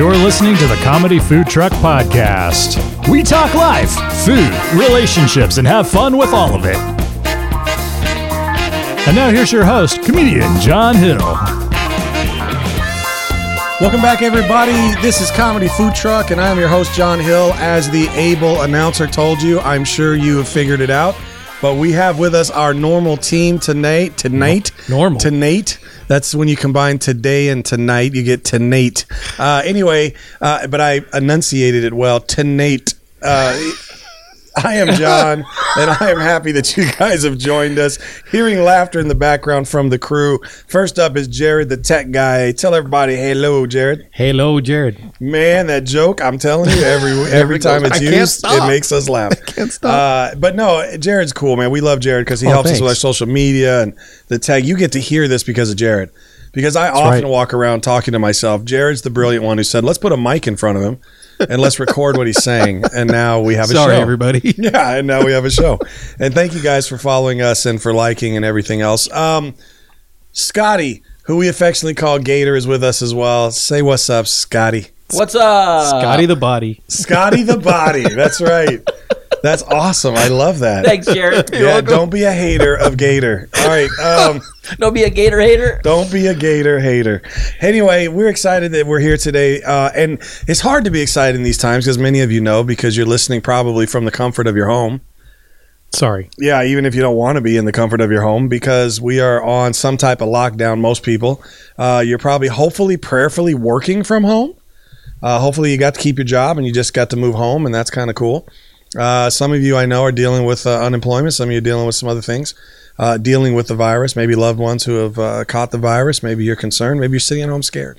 You're listening to the Comedy Food Truck Podcast. We talk life, food, relationships, and have fun with all of it. And now here's your host, comedian John Hill. Welcome back, everybody. This is Comedy Food Truck, and I'm your host, John Hill. As the able announcer told you, I'm sure you have figured it out. But we have with us our normal team tonight. Tonight, Normal. Tonight. That's when you combine today and tonight, you get tonight. Uh, anyway, uh, but I enunciated it well. Tonight. Uh, I am John, and I am happy that you guys have joined us. Hearing laughter in the background from the crew. First up is Jared, the tech guy. Tell everybody, hello, Jared. Hello, Jared. Man, that joke, I'm telling you, every every time it's used, it makes us laugh. I can't stop. Uh, but no, Jared's cool, man. We love Jared because he Oh, helps us with our social media and the tag. You get to hear this because of Jared. Because I often right. walk around talking to myself. Jared's the brilliant one who said, let's put a mic in front of him and let's record what he's saying. And now we have a Sorry, show. everybody. Yeah, and now we have a show. and thank you guys for following us and for liking and everything else. Um, Scotty, who we affectionately call Gator, is with us as well. Say what's up, Scotty. What's up? Scotty the body. Scotty the body. That's right. That's awesome. I love that. Thanks, Jared. yeah, don't be a hater of Gator. All right. Um, Don't be a gator hater. don't be a Gator hater. Anyway, we're excited that we're here today. Uh, and it's hard to be excited in these times because many of you know because you're listening probably from the comfort of your home. Sorry. Yeah, even if you don't want to be in the comfort of your home, because we are on some type of lockdown. Most people, uh, you're probably hopefully prayerfully working from home. Uh, hopefully, you got to keep your job and you just got to move home, and that's kind of cool. Uh, some of you I know are dealing with uh, unemployment. Some of you are dealing with some other things. Uh, dealing with the virus, maybe loved ones who have uh, caught the virus. Maybe you're concerned. Maybe you're sitting at home scared.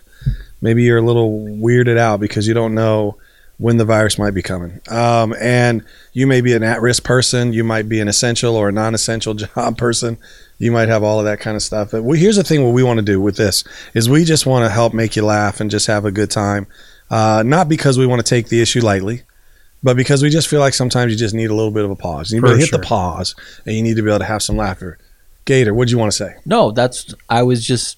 Maybe you're a little weirded out because you don't know when the virus might be coming. Um, and you may be an at-risk person. You might be an essential or a non-essential job person. You might have all of that kind of stuff. But we, here's the thing: what we want to do with this is we just want to help make you laugh and just have a good time. Uh, not because we want to take the issue lightly, but because we just feel like sometimes you just need a little bit of a pause. You need to hit sure. the pause, and you need to be able to have some laughter. Gator, what do you want to say? No, that's. I was just.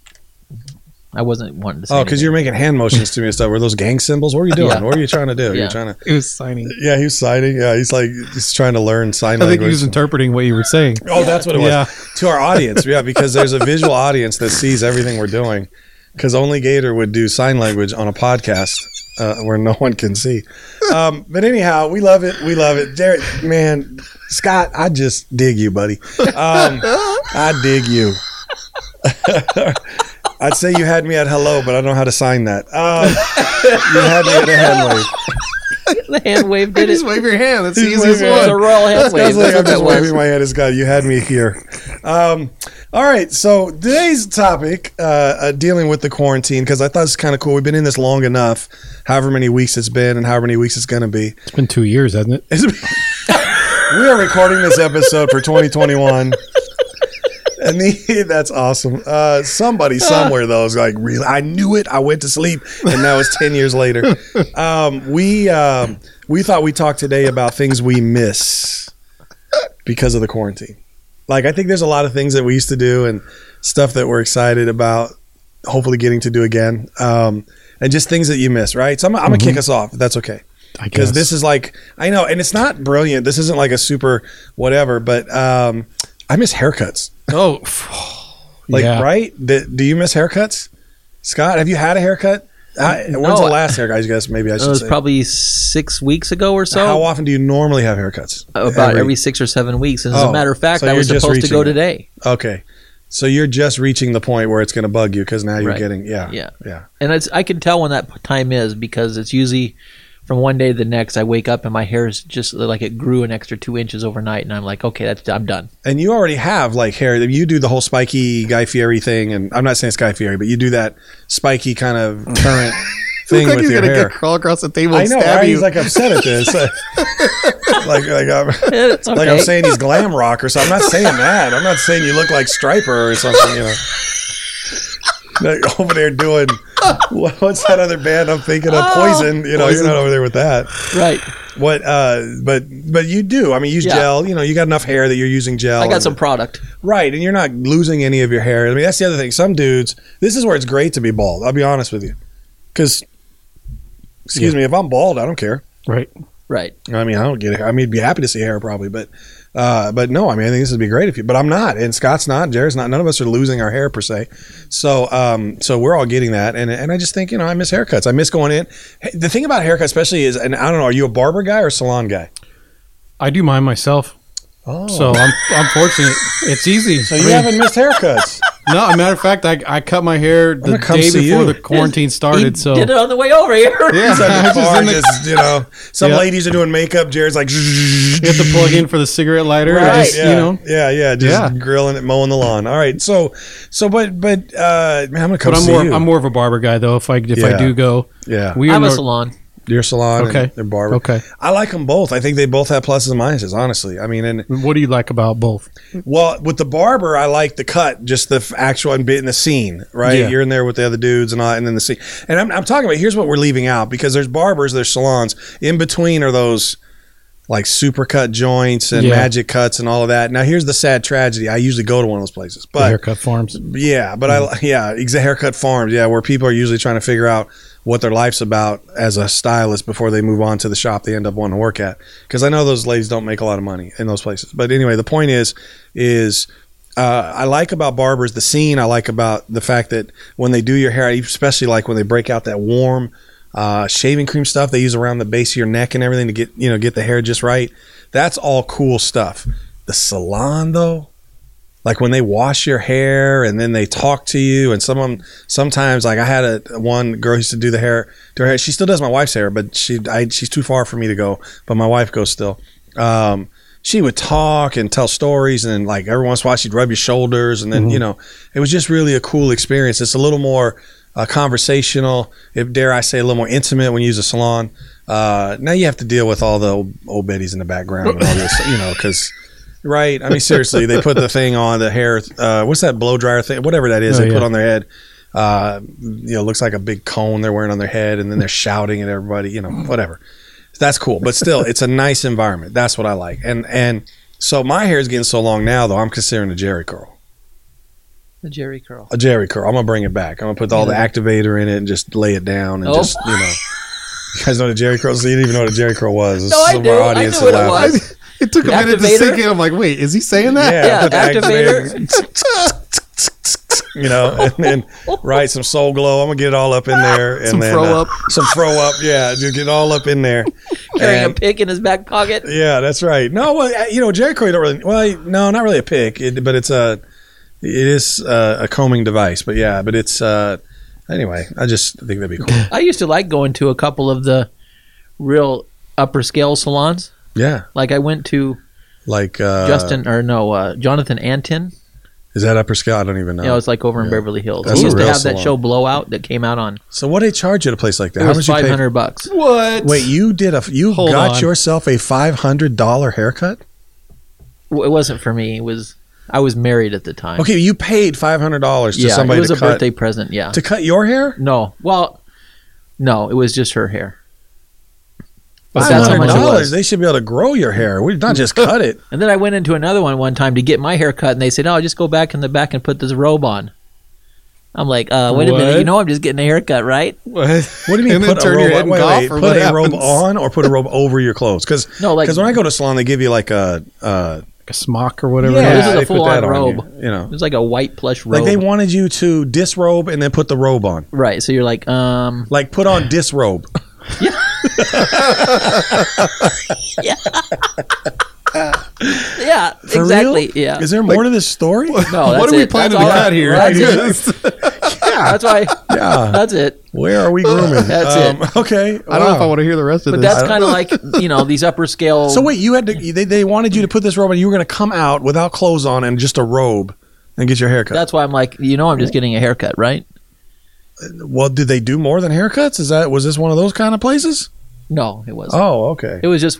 I wasn't wanting to say. Oh, because you're making hand motions to me and stuff. Were those gang symbols? What were you doing? Yeah. What were you trying to do? You're Yeah. trying to. It was signing. Yeah, he was signing. Yeah, he's like he's trying to learn sign I think language. he was interpreting what you were saying. oh, that's what it was. Yeah. To our audience, yeah, because there's a visual audience that sees everything we're doing. Because only Gator would do sign language on a podcast uh, where no one can see. Um, but anyhow, we love it. We love it. Jared, man, Scott, I just dig you, buddy. Um, I dig you. I'd say you had me at hello, but I don't know how to sign that. Um, you had me at a hand wave. the hand wave did it. Just wave your hand. That's the Just easiest wave your It was a one. royal hand I was wave. like, That's I'm what that just was. waving my hand. As God, you had me here. Um, all right, so today's topic, uh, uh, dealing with the quarantine, because I thought it's kind of cool. We've been in this long enough, however many weeks it's been, and however many weeks it's going to be. It's been two years, hasn't it? we are recording this episode for 2021. And the, that's awesome. Uh, somebody somewhere though is like, really? I knew it. I went to sleep, and now it's ten years later. Um, we um, we thought we talked today about things we miss because of the quarantine. Like I think there's a lot of things that we used to do and stuff that we're excited about, hopefully getting to do again, um, and just things that you miss. Right. So I'm, I'm gonna kick us off. If that's okay because this is like I know, and it's not brilliant. This isn't like a super whatever, but um, I miss haircuts. Oh, Like, yeah. right? Do, do you miss haircuts, Scott? Have you had a haircut? I, mm, when's the last haircut? I guess maybe I It was say. probably six weeks ago or so. How often do you normally have haircuts? Uh, about every, six or seven weeks. As Oh, a matter of fact, so I was supposed to go it. today. Okay, so you're just reaching the point where it's going to bug you because now you're Right. getting yeah Yeah. yeah. And it's, I can tell when that time is because it's usually from one day to the next. I wake up and my hair is just like it grew an extra two inches overnight, and I'm like, okay, that's I'm done. And you already have like hair. You do the whole spiky Guy Fieri thing, and I'm not saying it's Guy Fieri, but you do that spiky kind of current thing Look like with he's your gonna hair. get crawl across the table I know, stab right? you. He's like upset at this. like, like, I'm, okay. like I'm saying he's glam rock or something. I'm not saying that. I'm not saying you look like Stryper or something. You know, Like, over there doing what's that other band I'm thinking of? Oh, Poison. You know, you're not over there with that. right. What? Uh, but but you do. I mean, use Yeah. gel. You know, you got enough hair that you're using gel. I got and- some product. Right, and you're not losing any of your hair. I mean, that's the other thing. Some dudes, this is where it's great to be bald. I'll be honest with you, because Excuse me, if I'm bald, I don't care. Right. Right. I mean, I don't get it. I mean, I'd be happy to see hair probably, but uh, but no, I mean, I think this would be great if you. But I'm not, and Scott's not, Jared's not. None of us are losing our hair per se. So um, so we're all getting that, and and I just think you know I miss haircuts. I miss going in. Hey, the thing about haircuts, especially, is and I don't know, are you a barber guy or a salon guy? I do mine myself, Oh, so I'm I'm fortunate. It's easy. so you haven't missed haircuts. no, a matter of fact, I, I cut my hair the day before you. the quarantine He started. So did it on the way over here. yeah, It's I the was just car, in the- just, you know, some Yeah. ladies are doing makeup. Jared's like, you have to plug in for the cigarette lighter. Right. Just, yeah, You know, yeah, yeah, just Yeah. grilling it, mowing the lawn. All right, so, so, but, but, uh, man, I'm gonna come but I'm more you. I'm more of a barber guy though. If I if Yeah. I do go, yeah, we I are have a nor- salon. Your salon, Okay. and their barber. Okay. I like them both. I think they both have pluses and minuses. Honestly, I mean, and What do you like about both? well, with the barber, I like the cut, just the f- actual and bit in the scene, right? Yeah. You're in there with the other dudes and all, and then the scene. And I'm, I'm talking about here's what we're leaving out because there's barbers, there's salons. In between are those like super cut joints and Yeah. magic cuts and all of that. Now here's the sad tragedy. I usually go to one of those places, The but haircut farms. yeah, but I yeah, exact haircut farms. Yeah, where people are usually trying to figure out what their life's about as a stylist before they move on to the shop they end up wanting to work at. Because I know those ladies don't make a lot of money in those places. But anyway, the point is, is uh, I like about barbers the scene. I like about the fact that when they do your hair, especially like when they break out that warm uh, shaving cream stuff they use around the base of your neck and everything to get you know get the hair just right. That's all cool stuff. The salon though, like when they wash your hair and then they talk to you and some of them sometimes like I had a one girl used to do the hair do her hair she still does my wife's hair but she I, she's too far for me to go but my wife goes still um, she would talk and tell stories and like every once in a while she'd rub your shoulders and then you know it was just really a cool experience it's a little more uh, conversational if dare I say a little more intimate when you use a salon uh, now you have to deal with all the old, old biddies in the background and all this you know because Right. I mean, seriously, they put the thing on the hair. Uh, what's that blow dryer thing? Whatever that is, Oh, they put on their head. Uh, you know, looks like a big cone they're wearing on their head, and then they're shouting at everybody. You know, whatever. That's cool, but still, it's a nice environment. That's what I like. And and so my hair is getting so long now, though. I'm considering a Jheri curl. The Jheri curl. A Jheri curl. I'm gonna bring it back. I'm gonna put all the activator in it and just lay it down and Oh. just you know. You guys know what a Jheri curl? So you didn't even know what a Jheri curl was. No, I Some of do. I knew is what it laughing. was. It took a minute to sink in. I'm like, wait, is he saying that? Yeah, Yeah, activator. you know, and then right some Soul Glo. I'm gonna get it all up in there, and Some then throw uh, up. some throw up. Yeah, just get it all up in there. Carrying a And- pick in his back pocket. yeah, that's right. No, well, uh, you know, Jheri curl, you don't really. Well, no, not really a pick, it, but it's a. It is uh, a combing device, but yeah, but it's uh, anyway. I just think that'd be cool. I used to like going to a couple of the real upper scale salons. Yeah, Like I went to like uh, Justin or no, uh, Jonathan Antin. Is that upper scale? I don't even know. You know, it's like over in Yeah. Beverly Hills. That's he a used to real have that salon. show Blowout that came out on. so what they charge at a place like that? It How was much you five bucks. What? Wait, you did a you Hold got on. yourself a five hundred dollar haircut? W- It wasn't for me. It was I was married at the time. Okay, you paid five hundred dollars to yeah, somebody it was to a cut birthday present. Yeah. to cut your hair. no, well, no, it was just her hair. But Five that's how hundred much it dollars. They should be able to grow your hair. We not just cut it. And then I went into another one one time to get my hair cut, and they said, "Oh, just go back in the back and put this robe on." I'm like, uh, wait a minute, you know I'm just getting a haircut, right? What, What do you mean? Put turn a your robe head on? Wait, wait, or put what a robe on or put a robe over your clothes? Because No, like when I go to salon, they give you like a uh, a smock or whatever. yeah, this is. is a they full-on robe. You, you know, it was like a white plush robe. like they wanted you to disrobe and then put the robe on. right? So you're like, um, Like put on disrobe. yeah, For exactly, real? yeah. Is there more to this story? no, that's what are we it. planning to all I- cut here? That's it. Yeah, That's why. yeah. That's it. Where are we grooming? That's it. Um, okay. I don't know if I want to hear the rest of But this. But that's kind of like you know these upper scale. So wait, you had to. They, they wanted you to put this robe on. You were going to come out without clothes on and just a robe and get your haircut. That's why I'm like, you know, I'm just getting a haircut, right? Uh, well, did they do more than haircuts? Is that was this one of those kind of places? No, it wasn't. Oh, okay. It was just,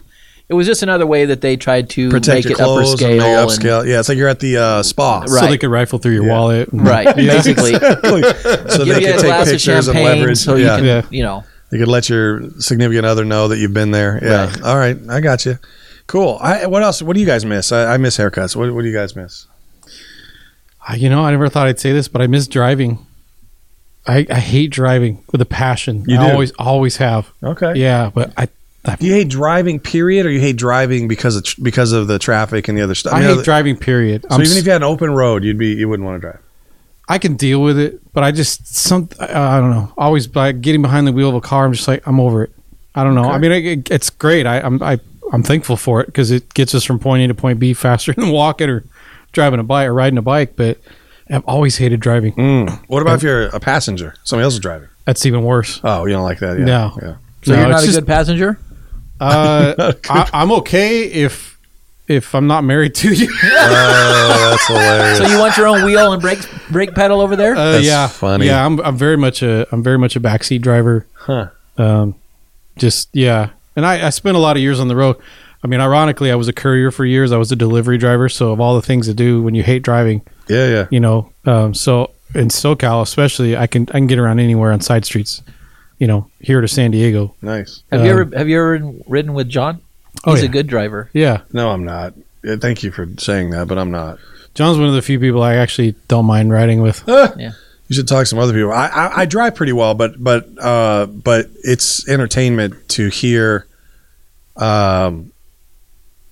it was just another way that they tried to Protect make your it upper clothes scale. and make and- upscale. yeah, it's like you're at the uh, spa. so they could rifle through your Yeah. wallet. and- right, basically. Exactly. so Give they could take glass of pictures and leverage. so yeah. you can, Yeah. you know. You could let your significant other know that you've been there. Yeah. Right. All right. I got you. Cool. I, what else? What do you guys miss? I, I miss haircuts. What, what do you guys miss? Uh, You know, I never thought I'd say this, but I miss driving. I, I hate driving with a passion. You I do? always always have. Okay. Yeah, but I I, Do you hate driving, period, or you hate driving because of tr- because of the traffic and the other stuff? I mean, hate other- driving. Period. So I'm even s- if you had an open road, you'd be you wouldn't want to drive. I can deal with it, but I just some I, I don't know. Always by getting behind the wheel of a car, I'm just like I'm over it. I don't know. I mean, it, it's great. I, I'm I, I'm thankful for it because it gets us from point A to point B faster than walking or driving a bike or riding a bike. But I've always hated driving. Hmm. What about if you're a passenger? Somebody else is driving. That's even worse. Oh, you don't like that? Yeah. No. Yeah. So No, you're not it's a just- good passenger. Uh, I, I'm okay if if I'm not married to you. Oh, that's hilarious. So you want your own wheel and brake brake pedal over there? Uh, That's yeah, funny. Yeah, I'm I'm very much a I'm very much a backseat driver. Huh. Um, just yeah, and I I spent a lot of years on the road. I mean, ironically, I was a courier for years. I was a delivery driver. So of all the things to do when you hate driving, Yeah, yeah. you know, um, so in SoCal especially, I can I can get around anywhere on side streets. You know, here to San Diego. Nice. have you um, ever have you ever ridden with John? Oh, He's yeah. a good driver. Yeah, No, I'm not. Yeah, thank you for saying that, but I'm not. John's one of the few people I actually don't mind riding with. You should talk to some other people. I, I, I drive pretty well, but but uh, but it's entertainment to hear, um,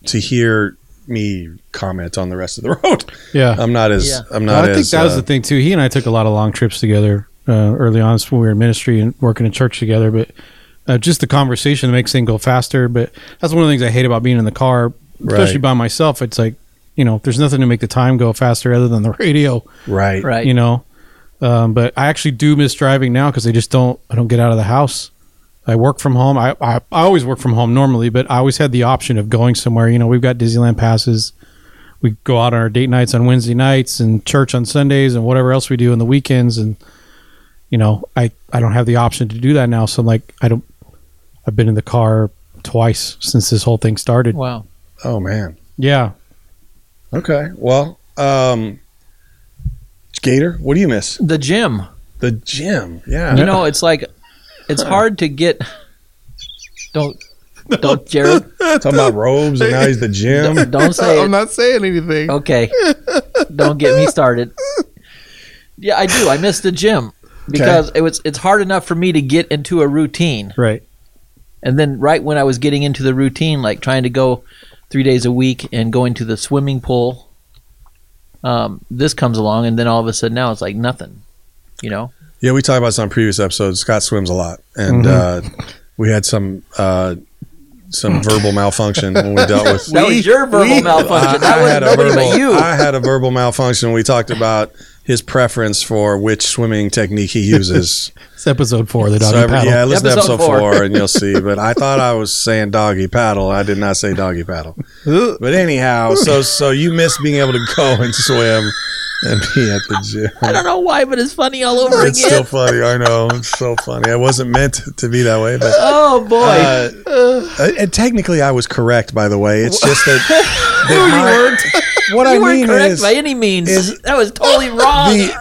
to hear me comment on the rest of the road. Yeah, I'm not as Yeah. I'm Well, not I think as. that was uh, the thing too. He and I took a lot of long trips together uh, early on when we were in ministry and working in church together. But uh, just the conversation makes things go faster. But that's one of the things I hate about being in the car, especially Right. by myself. It's like you know, there's nothing to make the time go faster other than the radio. right. Right. You know, um, but I actually do miss driving now because I just don't. I don't get out of the house. I work from home. I, I I always work from home normally, but I always had the option of going somewhere. You know, we've got Disneyland passes. We go out on our date nights on Wednesday nights and church on Sundays and whatever else we do on the weekends. And you know, I I don't have the option to do that now. So I'm like, I don't. I've been in the car twice since this whole thing started. Wow. Oh man. Yeah, Okay. Well, um, Gator, what do you miss? The gym. The gym. Yeah. You know, it's like it's hard to get. Don't don't Jared. Talking about robes and now he's the gym. Don't say I'm it. not saying anything. Okay. Don't get me started. Yeah, I do. I miss the gym because it was it's hard enough for me to get into a routine. Right. And then right when I was getting into the routine, like trying to go three days a week and going to the swimming pool, um, this comes along, and then all of a sudden now it's like nothing. You know? Yeah, we talked about this on previous episodes. Scott swims a lot, and uh, we had some uh, some verbal malfunction when we dealt with. That was your verbal I, malfunction. That I had a verbal. I had a verbal malfunction. We talked about his preference for which swimming technique he uses. It's episode four, the doggy So every- paddle. yeah, listen to Episode episode four. four. and you'll see. But I thought I was saying doggy paddle. I did not say doggy paddle. But anyhow, so so you miss being able to go and swim and be at the gym. I don't know why, but it's funny all over It's again. still funny. I know. It's so funny. I wasn't meant to be that way, but oh boy. uh, uh, and technically, I was correct. By the way, it's just that, that my- what I you weren't mean correct is by any means. is that was totally wrong. the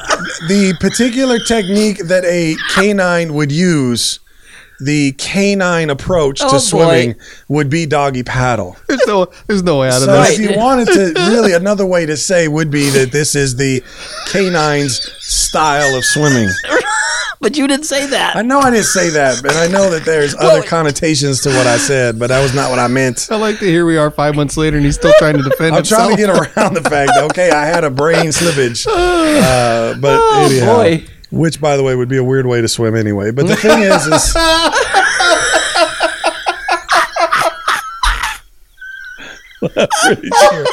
the particular technique that a canine would use. The canine approach Oh, to boy. swimming would be doggy paddle. There's no, there's no way out of So this. if you wanted to, really, another way to say would be that this is the canine's style of swimming. but you didn't say that. I know I didn't say that, but I know that there's other connotations to what I said, but that was not what I meant. I like to hear we are five months later and he's still trying to defend himself. I'm trying to get around the fact that okay, I had a brain slippage, uh, but Oh, anyhow, boy. which by the way would be a weird way to swim anyway. But the thing is, is I'm pretty sure.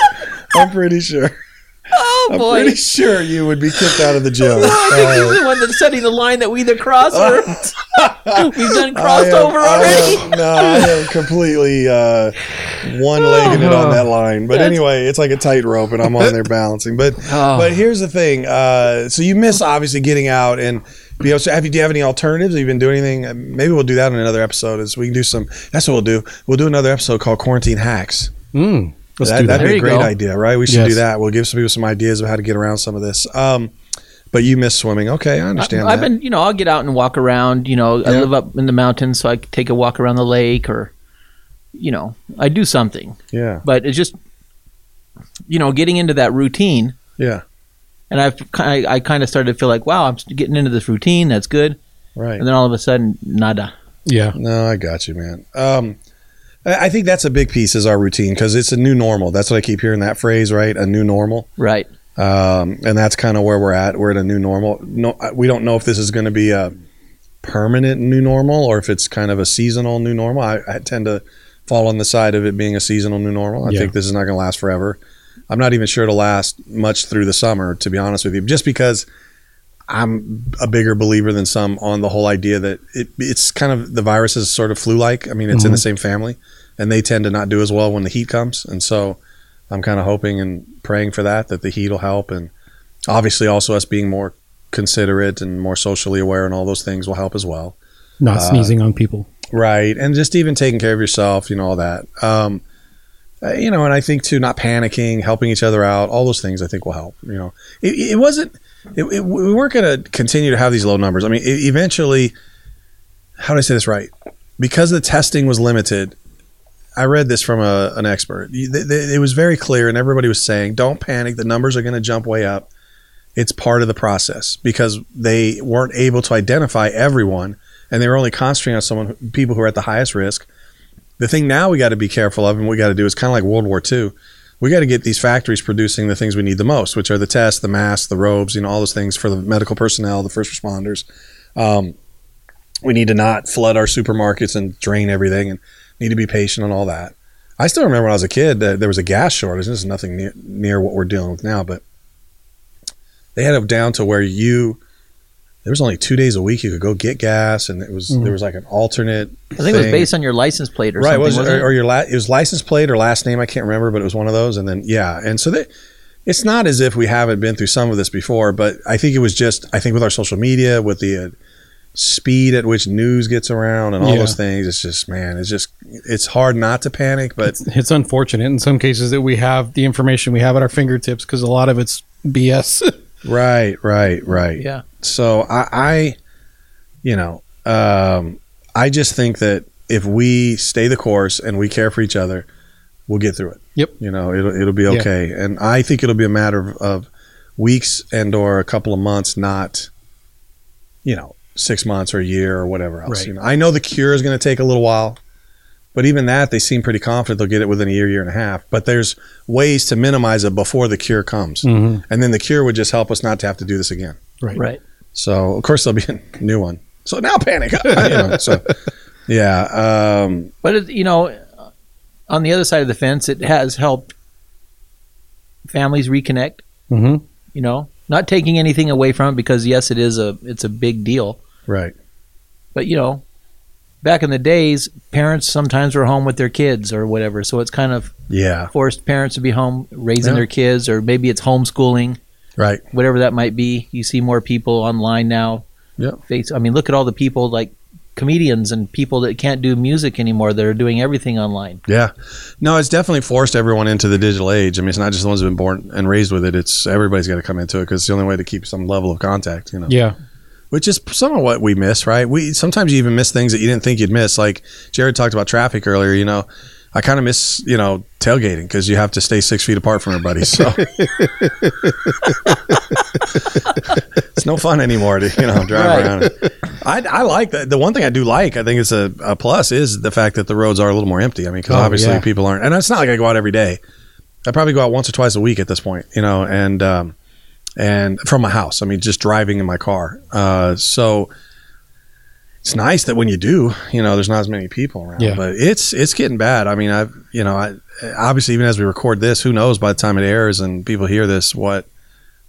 I'm pretty sure. Oh boy. I'm pretty sure you would be kicked out of the gym. I think you're Uh, the one that's setting the line that we either cross or we've done I crossed am- over I already. am- no, I am completely uh, one-legging it on that line. But anyway, it's like a tightrope, and I'm on there balancing. But Oh. but here's the thing. Uh, so you miss obviously getting out and be able to. Have you, do you have any alternatives? Have you been doing anything? Maybe we'll do that in another episode. Is we can do some. That's what we'll do. We'll do another episode called Quarantine Hacks. Mm, let's that, do that. That'd There be a great go. idea, right? We should Yes. do that. We'll give some people some ideas of how to get around some of this. Um, but you miss swimming. Okay, I understand. I've that. been, you know, I'll get out and walk around. You know, I live up in the mountains, so I take a walk around the lake, or, you know, I do something. yeah, But it's just, you know, getting into that routine. yeah. and I've I, I kind of started to feel like, wow, I'm getting into this routine. That's good. Right. And then all of a sudden, nada. Yeah. No, I got you, man. Um, I think that's a big piece is our routine because it's a new normal. That's what I keep hearing that phrase, right? A new normal. Right. Um, and that's kind of where we're at. We're at a new normal. No, we don't know if this is going to be a permanent new normal or if it's kind of a seasonal new normal. I, I tend to fall on the side of it being a seasonal new normal. I Yeah. think this is not going to last forever. I'm not even sure it'll last much through the summer, to be honest with you, just because I'm a bigger believer than some on the whole idea that it, it's kind of the virus is sort of flu-like. I mean, it's in the same family, and they tend to not do as well when the heat comes, and so I'm kind of hoping and praying for that that the heat will help, and obviously also us being more considerate and more socially aware and all those things will help as well. Not Uh, sneezing on people. Right. And just even taking care of yourself, you know, all that. Um, uh, you know, and I think too, not panicking, helping each other out, all those things I think will help. You know, it, it wasn't, it, it, we weren't going to continue to have these low numbers. I mean, eventually, how do I say this right? Because the testing was limited, I read this from a, an expert. It was very clear, and everybody was saying, don't panic. The numbers are going to jump way up. It's part of the process because they weren't able to identify everyone and they were only concentrating on someone people who are at the highest risk. The thing now we got to be careful of, and we got to do is kind of like World War II. We got to get these factories producing the things we need the most, which are the tests, the masks, the robes, you know, all those things for the medical personnel, the first responders. Um, we need to not flood our supermarkets and drain everything, and need to be patient on all that. I still remember when I was a kid that there was a gas shortage. This is nothing near, near what we're dealing with now, but they had it down to where you there was only two days a week you could go get gas, and it was there was like an alternate. I think it was based on your license plate or right. something. Was, wasn't or, or your la- it was license plate or last name? I can't remember, but it was one of those. And then yeah, and so they, it's not as if we haven't been through some of this before, but I think it was just I think with our social media, with the uh, speed at which news gets around and all Yeah. those things, it's just man, it's just it's hard not to panic, but It's, it's unfortunate in some cases that we have the information we have at our fingertips because a lot of it's BS. right, right, right. Yeah. So I, I you know, um, I just think that if we stay the course and we care for each other, we'll get through it. Yep. You know, it'll it'll be Yeah. okay. And I think it'll be a matter of, of weeks and or a couple of months, not, you know, six months or a year or whatever else. Right. You know, I know the cure is going to take a little while. But even that, they seem pretty confident they'll get it within a year, year and a half. But there's ways to minimize it before the cure comes, Mhm. and then the cure would just help us not to have to do this again. Right. Right. So of course there'll be a new one. So now panic. you know, so yeah, um, But it, you know, on the other side of the fence, it has helped families reconnect. hmm You know, not taking anything away from it because yes, it is a it's a big deal. right. But you know, back in the days, parents sometimes were home with their kids or whatever, so it's kind of Yeah, forced parents to be home raising Yeah. their kids, or maybe it's homeschooling, right. whatever that might be. You see more people online now. Yep. Face, I mean, look at all the people like comedians and people that can't do music anymore that are doing everything online. Yeah. No, it's definitely forced everyone into the digital age. I mean, it's not just the ones who've been born and raised with it. It's everybody's got to come into it because it's the only way to keep some level of contact. You know. Yeah. which is some of what we miss, right? We sometimes you even miss things that you didn't think you'd miss. Like Jared talked about traffic earlier. You know, I kind of miss you know tailgating because you have to stay six feet apart from everybody. So it's no fun anymore to you know drive Right. around. I, I like that. The one thing I do like, I think it's a, a plus, is the fact that the roads are a little more empty. I mean, because Oh, obviously yeah. people aren't, and it's not like I go out every day. I probably go out once or twice a week at this point, you know, and um, and from my house. I mean, just driving in my car. Uh, so it's nice that when you do, you know, there's not as many people around. Yeah. But it's it's getting bad. I mean, I've you know, I obviously even as we record this, who knows by the time it airs and people hear this what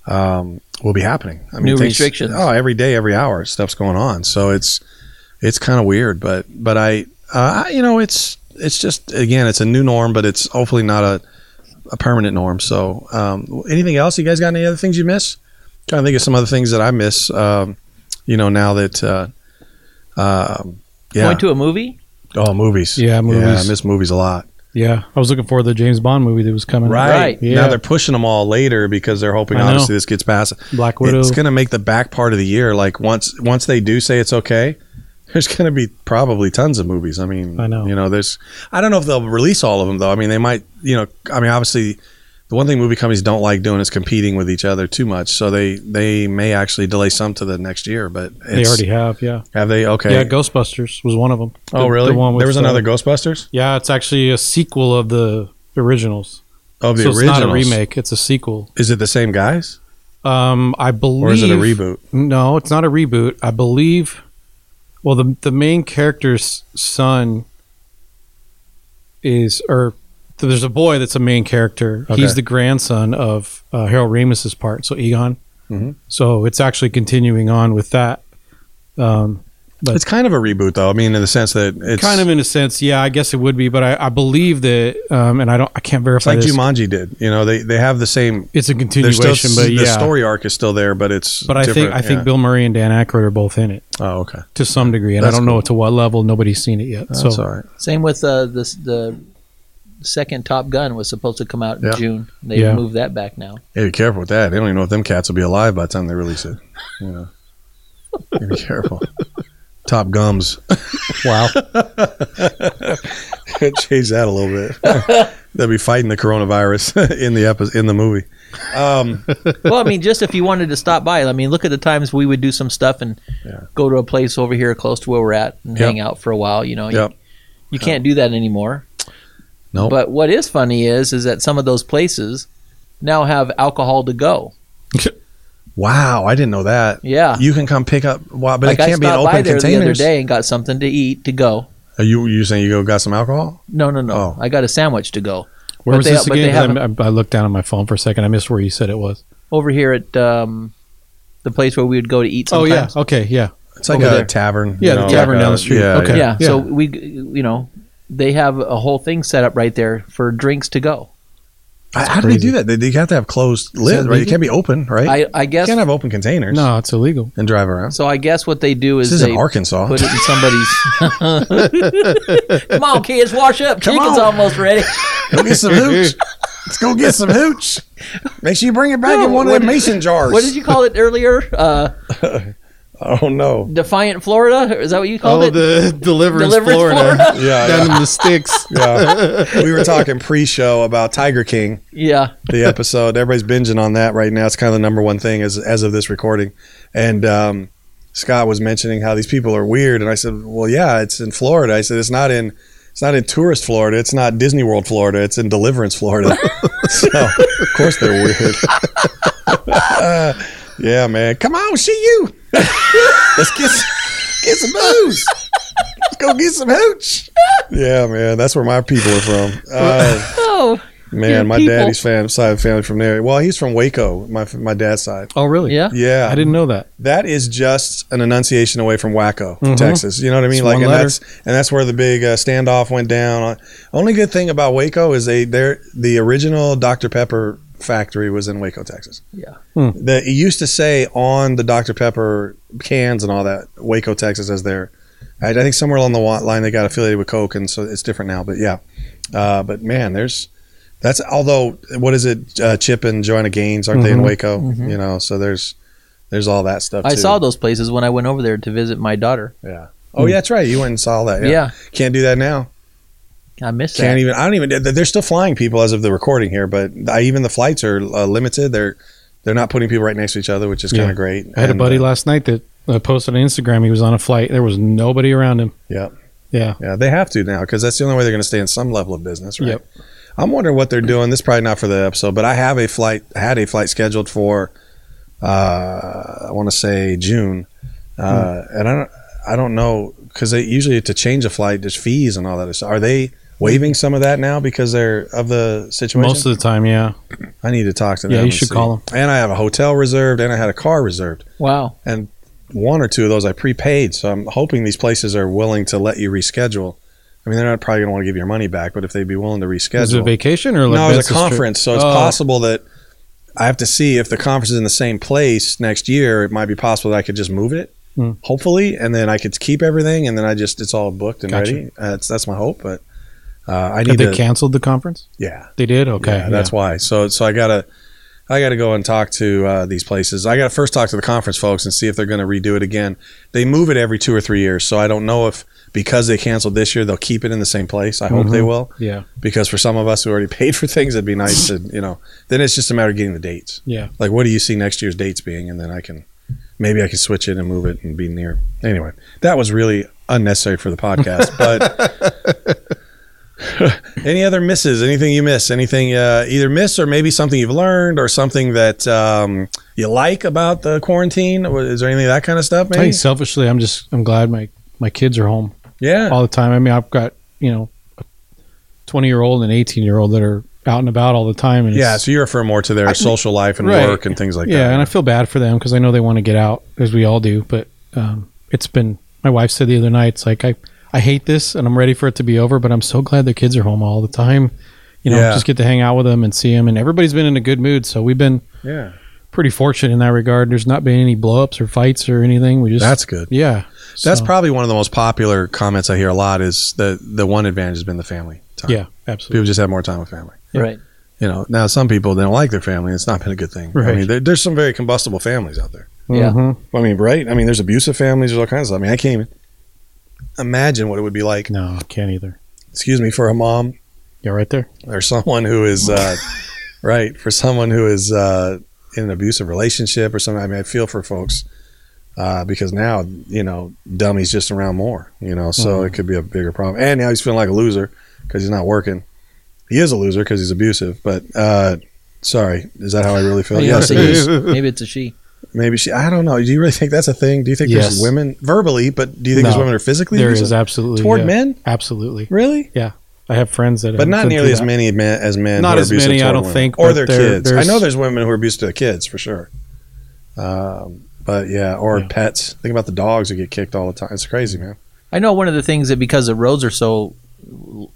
um, will be happening. I mean, New things- restrictions. Oh, every day, every hour, stuff's going on. So it's it's kind of weird, but but I, uh, I you know it's it's just again it's a new norm, but it's hopefully not a a permanent norm. So um, anything else? You guys got any other things you miss? trying to think of some other things that I miss. Um, you know, now that uh, um, yeah, Going to a movie? oh movies, Yeah, yeah, I miss movies a lot. Yeah. I was looking for the James Bond movie that was coming. out. Right. Yeah. Now they're pushing them all later because they're hoping I know. obviously this gets past. Black Widow. It's going to make the back part of the year like once once they do say it's okay. There's going to be probably tons of movies. I mean, I know. You know, there's. I don't know if they'll release all of them though. I mean, they might. You know, I mean, obviously, the one thing movie companies don't like doing is competing with each other too much. So they they may actually delay some to the next year. But They already have, yeah. have they okay. Yeah, Ghostbusters was one of them. oh The- really? the one with, there was another uh, Ghostbusters Yeah, it's actually a sequel of the originals. of the so it's not a remake; it's a sequel. Is it the same guys Um, I believe, or is it a reboot? No, it's not a reboot. I believe. Well, the the main character's son is, or there's a boy that's a main character. Okay. He's the grandson of uh, Harold Ramis's part, so Egon. Mhm. So it's actually continuing on with that. Um, But- it's kind of a reboot, though. I mean, in the sense that it's kind of in a sense, yeah, I guess it would be, but I, I believe that, um, and I don't, I can't it's verify like this. Jumanji did. You know, they they have the same. it's a continuation, still but the story arc is still there, but it's. but I think different, I think. Bill Murray and Dan Aykroyd are both in it Oh, okay. to some degree, and That's I don't know to what level. Nobody's seen it yet. That's so all right. Same with uh, this the second Top Gun was supposed to come out in Yeah. June. They Yeah. moved that back now. Yeah, be careful with that. They don't even know if them cats will be alive by the time they release it. You know, be careful. Top gums. wow, Change that a little bit. They'll be fighting the coronavirus in the epi- in the movie. Um, well, I mean, just if you wanted to stop by, I mean, look at the times we would do some stuff and Yeah. go to a place over here close to where we're at and Yep. hang out for a while. You know, Yep. you, you can't do that anymore. Nope. But what is funny is, is that some of those places now have alcohol to go. wow, I didn't know that. Yeah. You can come pick up. Wow, but like it can't be in stopped by open there the other day and got something to eat to go. Are you you saying you go got some alcohol? No, no, no. Oh. I got a sandwich to go. where But was they- this but they again? 'Cause haven't- I, I looked down on my phone for a second. I missed where you said it was. over here at um, the place where we would go to eat. Oh yeah, okay, yeah. It's like Over a there. tavern. Yeah, you the tavern like down the street. Yeah, Okay. yeah. Yeah. So we, you know, they have a whole thing set up right there for drinks to go. How how do they do that? They, they have to have closed lids, right? It legal? can't be open, right? I, I you guess. can't have open containers No, it's illegal. and drive around. So I guess what they do is This they isn't Arkansas. put it in somebody's. Come on, kids, wash up. Come Chicken's on. almost ready. Go get some hooch. Let's go get some hooch. Make sure you bring it back No, in one of what- them mason jars. What did you call it earlier? Uh, Oh know. Defiant Florida? Is that what you called Oh, it? the Deliverance, Deliverance, Florida, Florida? Yeah, down yeah. in the sticks. yeah. We were talking pre-show about Tiger King, yeah. the episode. Everybody's binging on that right now. It's kind of the number one thing as as of this recording. And um, Scott was mentioning how these people are weird, and I said, "Well, yeah, it's in Florida." I said, "It's not in." It's not in tourist Florida. It's not Disney World Florida. It's in Deliverance Florida. so, of course, they're weird. Uh, yeah, man. Come on, see you. Let's get s- get some booze. Let's go get some hooch. Yeah, man. That's where my people are from. Uh, Oh, man, Your my people. daddy's fam- side of family from there. Well, he's from Waco. My my dad's side. Oh, really? yeah. Yeah, I didn't know that. that is just an enunciation away from Waco, Mhm. Texas. You know what I mean? It's like, one and letter. that's and that's where the big uh, standoff went down. Only good thing about Waco is they they're the original Dr Pepper factory was in Waco, Texas. Yeah. Hmm. The, it used to say on the Dr Pepper cans and all that Waco, Texas, as their. I, I think somewhere along the line they got affiliated with Coke, and so it's different now. But yeah, uh, but man, there's that's although what is it? Uh, Chip and Joanna Gaines aren't they in Mhm. Waco? Mhm. You know, so there's there's all that stuff. I too. saw those places when I went over there to visit my daughter. Yeah. Oh yeah, that's right. You went and saw that. Yeah. Yeah. Can't do that now. I missed Can't that. even. I don't even. They're still flying people as of the recording here, but I, even the flights are uh, limited. They're they're not putting people right next to each other, which is Yeah. kind of great. I had a buddy uh, last night that uh, posted on Instagram. He was on a flight. There was nobody around him. Yeah. Yeah. Yeah, they have to now because that's the only way they're going to stay in some level of business, right? Yep. I'm wondering what they're doing. This is probably not for the episode, but I have a flight. Had a flight scheduled for, uh, I want to say June, uh, Hmm. and I don't, I don't know because they usually to change a flight, there's fees and all that. So Are they waiving some of that now because they're of the situation? Most of the time, yeah. I need to talk to them. Yeah, you and should see. call 'em. And I have a hotel reserved, and I had a car reserved. Wow. And one or two of those I prepaid, so I'm hoping these places are willing to let you reschedule. I mean, they're not probably going to want to give your money back, but if they'd be willing to reschedule, Was it a vacation or like no, it was a business trip? conference, so it's Oh. possible that I have to see if the conference is in the same place next year. It might be possible that I could just move it, Hmm. hopefully, and then I could keep everything, and then I just it's all booked and Gotcha. ready. Uh, that's that's my hope, but uh, I need they to. canceled the conference? yeah, They did. Okay, yeah, that's why. So so I gotta I gotta go and talk to uh, these places. I gotta first talk to the conference folks and see if they're going to redo it again. They move it every two or three years, so I don't know if because they canceled this year, they'll keep it in the same place. I hope they will Yeah. because for some of us who already paid for things, it'd be nice to you know. Then it's just a matter of getting the dates. Yeah. Like, what do you see next year's dates being, and then I can maybe I can switch it and move it and be near. Anyway, that was really unnecessary for the podcast, but. Any other misses? Anything you miss? Anything uh, either miss or maybe something you've learned or something that um, you like about the quarantine? Is there anything of that kind of stuff? I Maybe. think selfishly, I'm just I'm glad my my kids are home Yeah. all the time. I mean, I've got you know, a 20 year old and 18 year old that are out and about all the time, and Yeah. So you refer more to their social life and Right. work and things like yeah, that. Yeah, and I feel bad for them because I know they want to get out as we all do. But um, it's been my wife said the other night, it's like I I hate this and I'm ready for it to be over, but I'm so glad the kids are home all the time. You know, Yeah. just get to hang out with them and see them, and everybody's been in a good mood. So we've been yeah. pretty fortunate in that regard. There's not been any blowups or fights or anything. We just That's good. yeah. That's So, probably one of the most popular comments I hear a lot is the the one advantage has been the family time. yeah, absolutely. People just have more time with family. Yeah. Right. You know, now some people they don't like their family. It's not been a good thing. I Right. mean, there, there's some very combustible families out there. Yeah. Mhm. I mean, right? I mean, there's abusive families. There's all kinds of. stuff. I mean, I can't even imagine what it would be like. No, I can't either. Excuse me, for a mom Yeah, right there. or someone who is uh, right for someone who is uh, in an abusive relationship or something. I mean, I feel for folks uh, because now you know dummies just around more. You know, so it could be a bigger problem. And now he's feeling like a loser because he's not working. He is a loser because he's abusive. But uh, sorry, is that how I really feel? Maybe yes, it's is. Maybe it's a she. Maybe she. I don't know. Do you really think that's a thing? Do you think there's women verbally, but do you think there's women who are physically There abusive absolutely toward yeah. men? Absolutely. Really? Yeah. I have friends that, But not nearly as that. many men as men. Not as many, I don't women. think, or their there- kids. I know there's women who are abusive to their kids for sure. Um, but yeah, or Yeah. pets. Think about the dogs who get kicked all the time. It's crazy, man. I know one of the things that because the roads are so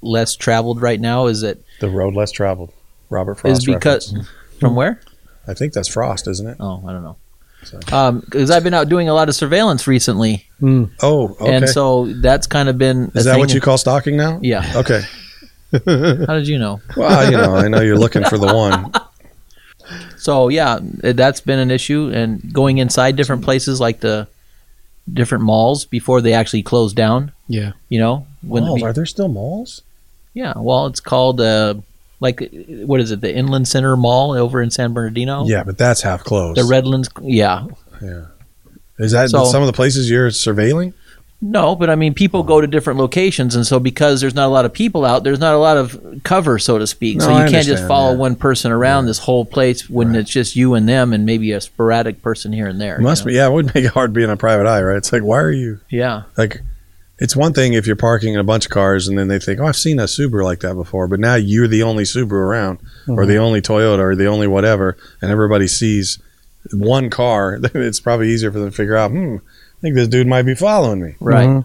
less traveled right now is that The road less traveled. Robert Frost. is because reference. from where? I think that's Frost, isn't it? Oh, I don't know. So- Because I've been out doing a lot of surveillance recently, Mm. Oh, okay. and so that's kind of been. a is that thing. what you call stalking now? Yeah. Okay. How did you know? Well, you know, I know you're looking for the one. So yeah, that's been an issue, and going inside different places like the different malls before they actually close down. Yeah. You know, when malls? Are there still malls? yeah, well, it's called uh, like what is it? The Inland Center Mall over in San Bernardino. Yeah, but that's half closed. The Redlands. Yeah. Yeah. Is that So- some of the places you're surveilling? No, but I mean, people go to different locations, and so because there's not a lot of people out, there's not a lot of cover, so to speak. No, so you can't just follow yeah. one person around this whole place when Right. it's just you and them, and maybe a sporadic person here and there. you Must know? be. Yeah, it would make it hard being a private eye, right? It's like, why are you Yeah. like? It's one thing if you're parking in a bunch of cars and then they think, "Oh, I've seen a Subaru like that before," but now you're the only Subaru around, or the only Toyota, or the only whatever, and everybody sees one car. Then it's probably easier for them to figure out. Hmm, I think this dude might be following me. Right. Mhm.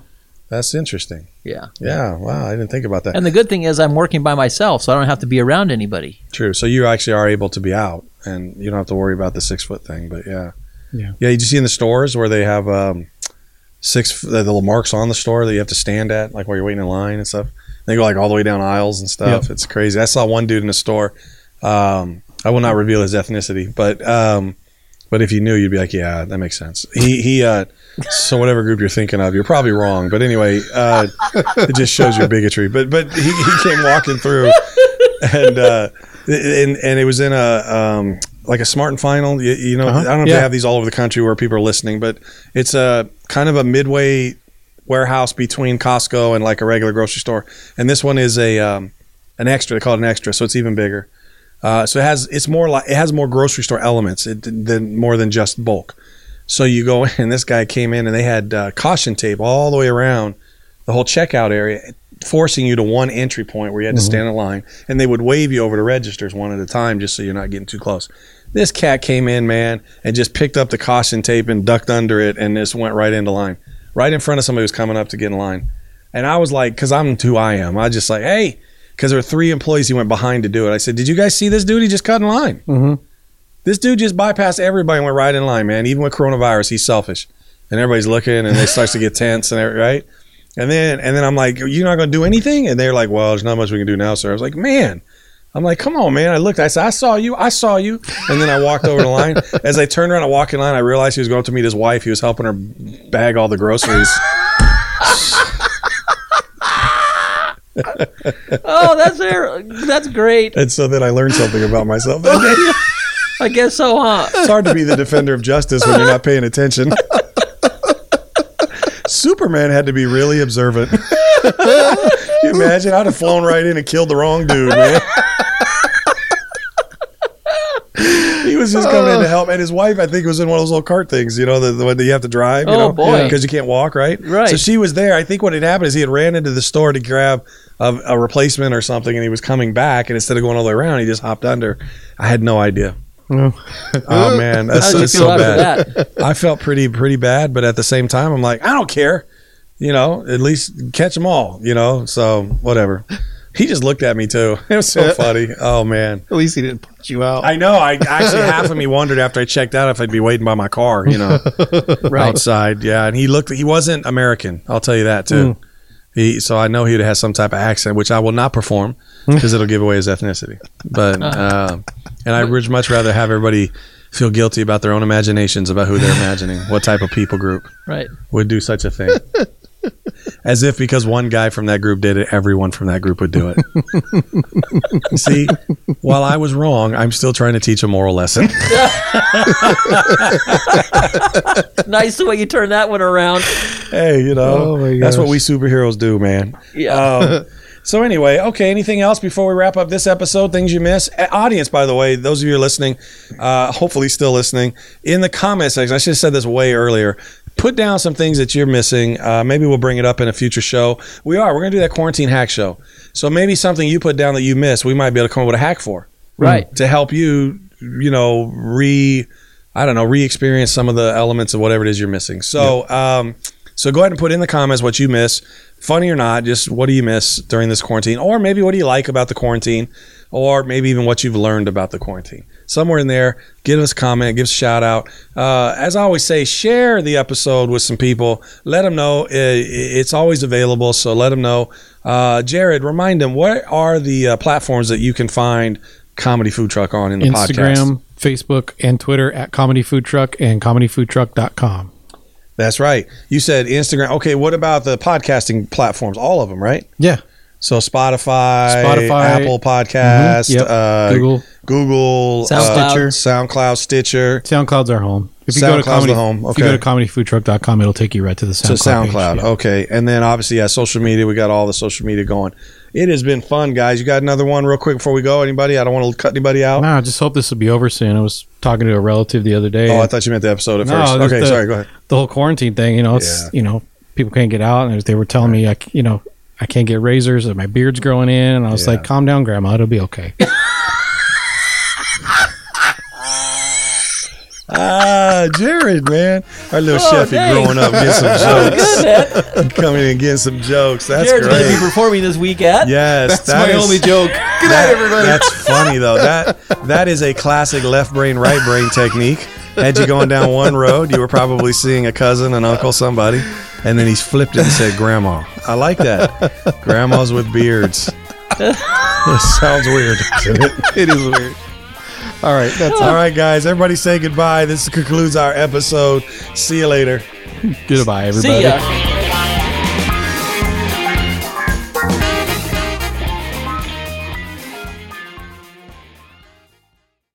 That's interesting. Yeah. Yeah. Wow. I didn't think about that. And the good thing is, I'm working by myself, so I don't have to be around anybody. True. So you actually are able to be out, and you don't have to worry about the six foot thing. But yeah, Yeah. yeah. You just see in the stores where they have um, six the little marks on the store that you have to stand at, like while you're waiting in line and stuff. They go like all the way down aisles and stuff. It's crazy. I saw one dude in a store. Um, I will not reveal his ethnicity, but um, but if you knew, you'd be like, yeah, that makes sense. He he. Uh, so whatever group you're thinking of, you're probably wrong. But anyway, uh, it just shows your bigotry. But but he, he came walking through, and uh, and and it was in a um, like a Smart and Final. You, you know, Uh-huh. I don't know if Yeah. they have these all over the country where people are listening, but it's a kind of a midway warehouse between Costco and like a regular grocery store. And this one is a um, an extra. They call it an extra, so it's even bigger. Uh, so it has it's more like it has more grocery store elements it, than more than just bulk. So you go in, and this guy came in, and they had uh, caution tape all the way around the whole checkout area, forcing you to one entry point where you had to stand in line, and they would wave you over to registers one at a time, just so you're not getting too close. This cat came in, man, and just picked up the caution tape and ducked under it, and just went right into line, right in front of somebody who was coming up to get in line. And I was like, because I'm who I am, I just like, hey, because there were three employees he went behind to do it. I said, did you guys see this dude? He just cut in line. Mhm. This dude just bypassed everybody and went right in line, man. Even with coronavirus, he's selfish, and everybody's looking, and it starts to get tense, and right. And then, and then I'm like, "You're not going to do anything?" And they're like, "Well, there's not much we can do now, sir." I was like, "Man." I'm like, come on, man. I looked, I said, I saw you, I saw you. And then I walked over the line. As I turned around and walked in line, I realized he was going to meet his wife. He was helping her bag all the groceries. oh, that's there. That's great. And so then I learned something about myself that day. I guess so, huh? It's hard to be the defender of justice when you're not paying attention. Superman had to be really observant. Can you imagine? I'd have flown right in and killed the wrong dude, man. he was just coming in to help, and his wife, I think, was in one of those little cart things, you know, the, the one that you have to drive, you Oh, know, boy. because you can't walk, right? Right. So she was there. I think what had happened is he had ran into the store to grab a, a replacement or something, and he was coming back, and instead of going all the way around, he just hopped under. I had no idea. Oh. Man, that's How so, did you it's feel so after bad. that? I felt pretty pretty bad, but at the same time, I'm like, I don't care. You know, at least catch them all. You know, so whatever. He just looked at me too. It was so funny. Oh man, At least he didn't punch you out. I know. I actually half of me wondered after I checked out if I'd be waiting by my car. You know, Right. outside. Yeah, and he looked. He wasn't American. I'll tell you that too. Hmm. He, so I know he'd have some type of accent, which I will not perform hmm. because it'll give away his ethnicity. But uh, and I would much rather have everybody feel guilty about their own imaginations about who they're imagining, what type of people group Right. would do such a thing. As if because one guy from that group did it, everyone from that group would do it. See, while I was wrong, I'm still trying to teach a moral lesson. Nice the way you turn that one around. hey, you know, Oh that's what we superheroes do, man. Yeah. Um, so anyway, okay. Anything else before we wrap up this episode? Things you miss, audience. By the way, those of you who are listening, uh, hopefully still listening, in the comment section. I should have said this way earlier. Put down some things that you're missing. Uh, maybe we'll bring it up in a future show. We are. We're going to do that quarantine hack show. So maybe something you put down that you missed, we might be able to come up with a hack for right. to help you, you know, re, I don't know, re-experience some of the elements of whatever it is you're missing. So, um, so go ahead and put in the comments what you miss, funny or not. Just what do you miss during this quarantine, or maybe what do you like about the quarantine, or maybe even what you've learned about the quarantine. Somewhere in there, give us a comment, give us a shout out. Uh, as I always say, share the episode with some people. Let them know it's always available. So let them know. Uh, Jared, remind them what are the uh, platforms that you can find Comedy Food Truck on in the podcast. Instagram, Facebook, and Twitter at Comedy Food Truck and comedyfoodtruck.com. That's right. You said Instagram. Okay, what about the podcasting platforms? All of them, right? Yeah. So Spotify, Spotify. Apple Podcast, Mhm. Yep. uh, Google. Google, SoundCloud. uh, SoundCloud, Stitcher, SoundCloud's our home. If you go to comedy, the home, if you go okay. to comedyfoodtruck.com, it'll take you right to the to SoundCloud. page. Yeah. Okay, and then obviously, yeah, social media. We got all the social media going. It has been fun, guys. You got another one real quick before we go? Anybody? I don't want to cut anybody out. Nah, I just hope this will be over soon. I was talking to a relative the other day. Oh, I thought you meant the episode at No, first. Okay, the- sorry. Go ahead. the whole quarantine thing, you know, it's Yeah. you know, people can't get out, and they were telling me, I, c- you know, I can't get razors, and my beard's growing in, and I was Yeah. like, calm down, grandma, it'll be okay. Ah, Jared, man, our little Oh, chefy dang. growing up, getting some oh, jokes, Good, coming in and getting some jokes. That's Jared's going to be performing this week at. Yes, That's my is- only joke. Good night, everybody. That's funny though. That that is a classic left brain right brain technique. Had you going down one road, you were probably seeing a cousin, an uncle, somebody, and then he's flipped it and said grandma. I like that. Grandmas with beards. It sounds weird. it is weird. All right, that's All right, guys. Everybody say goodbye. This concludes our episode. See you later. goodbye, everybody. See ya.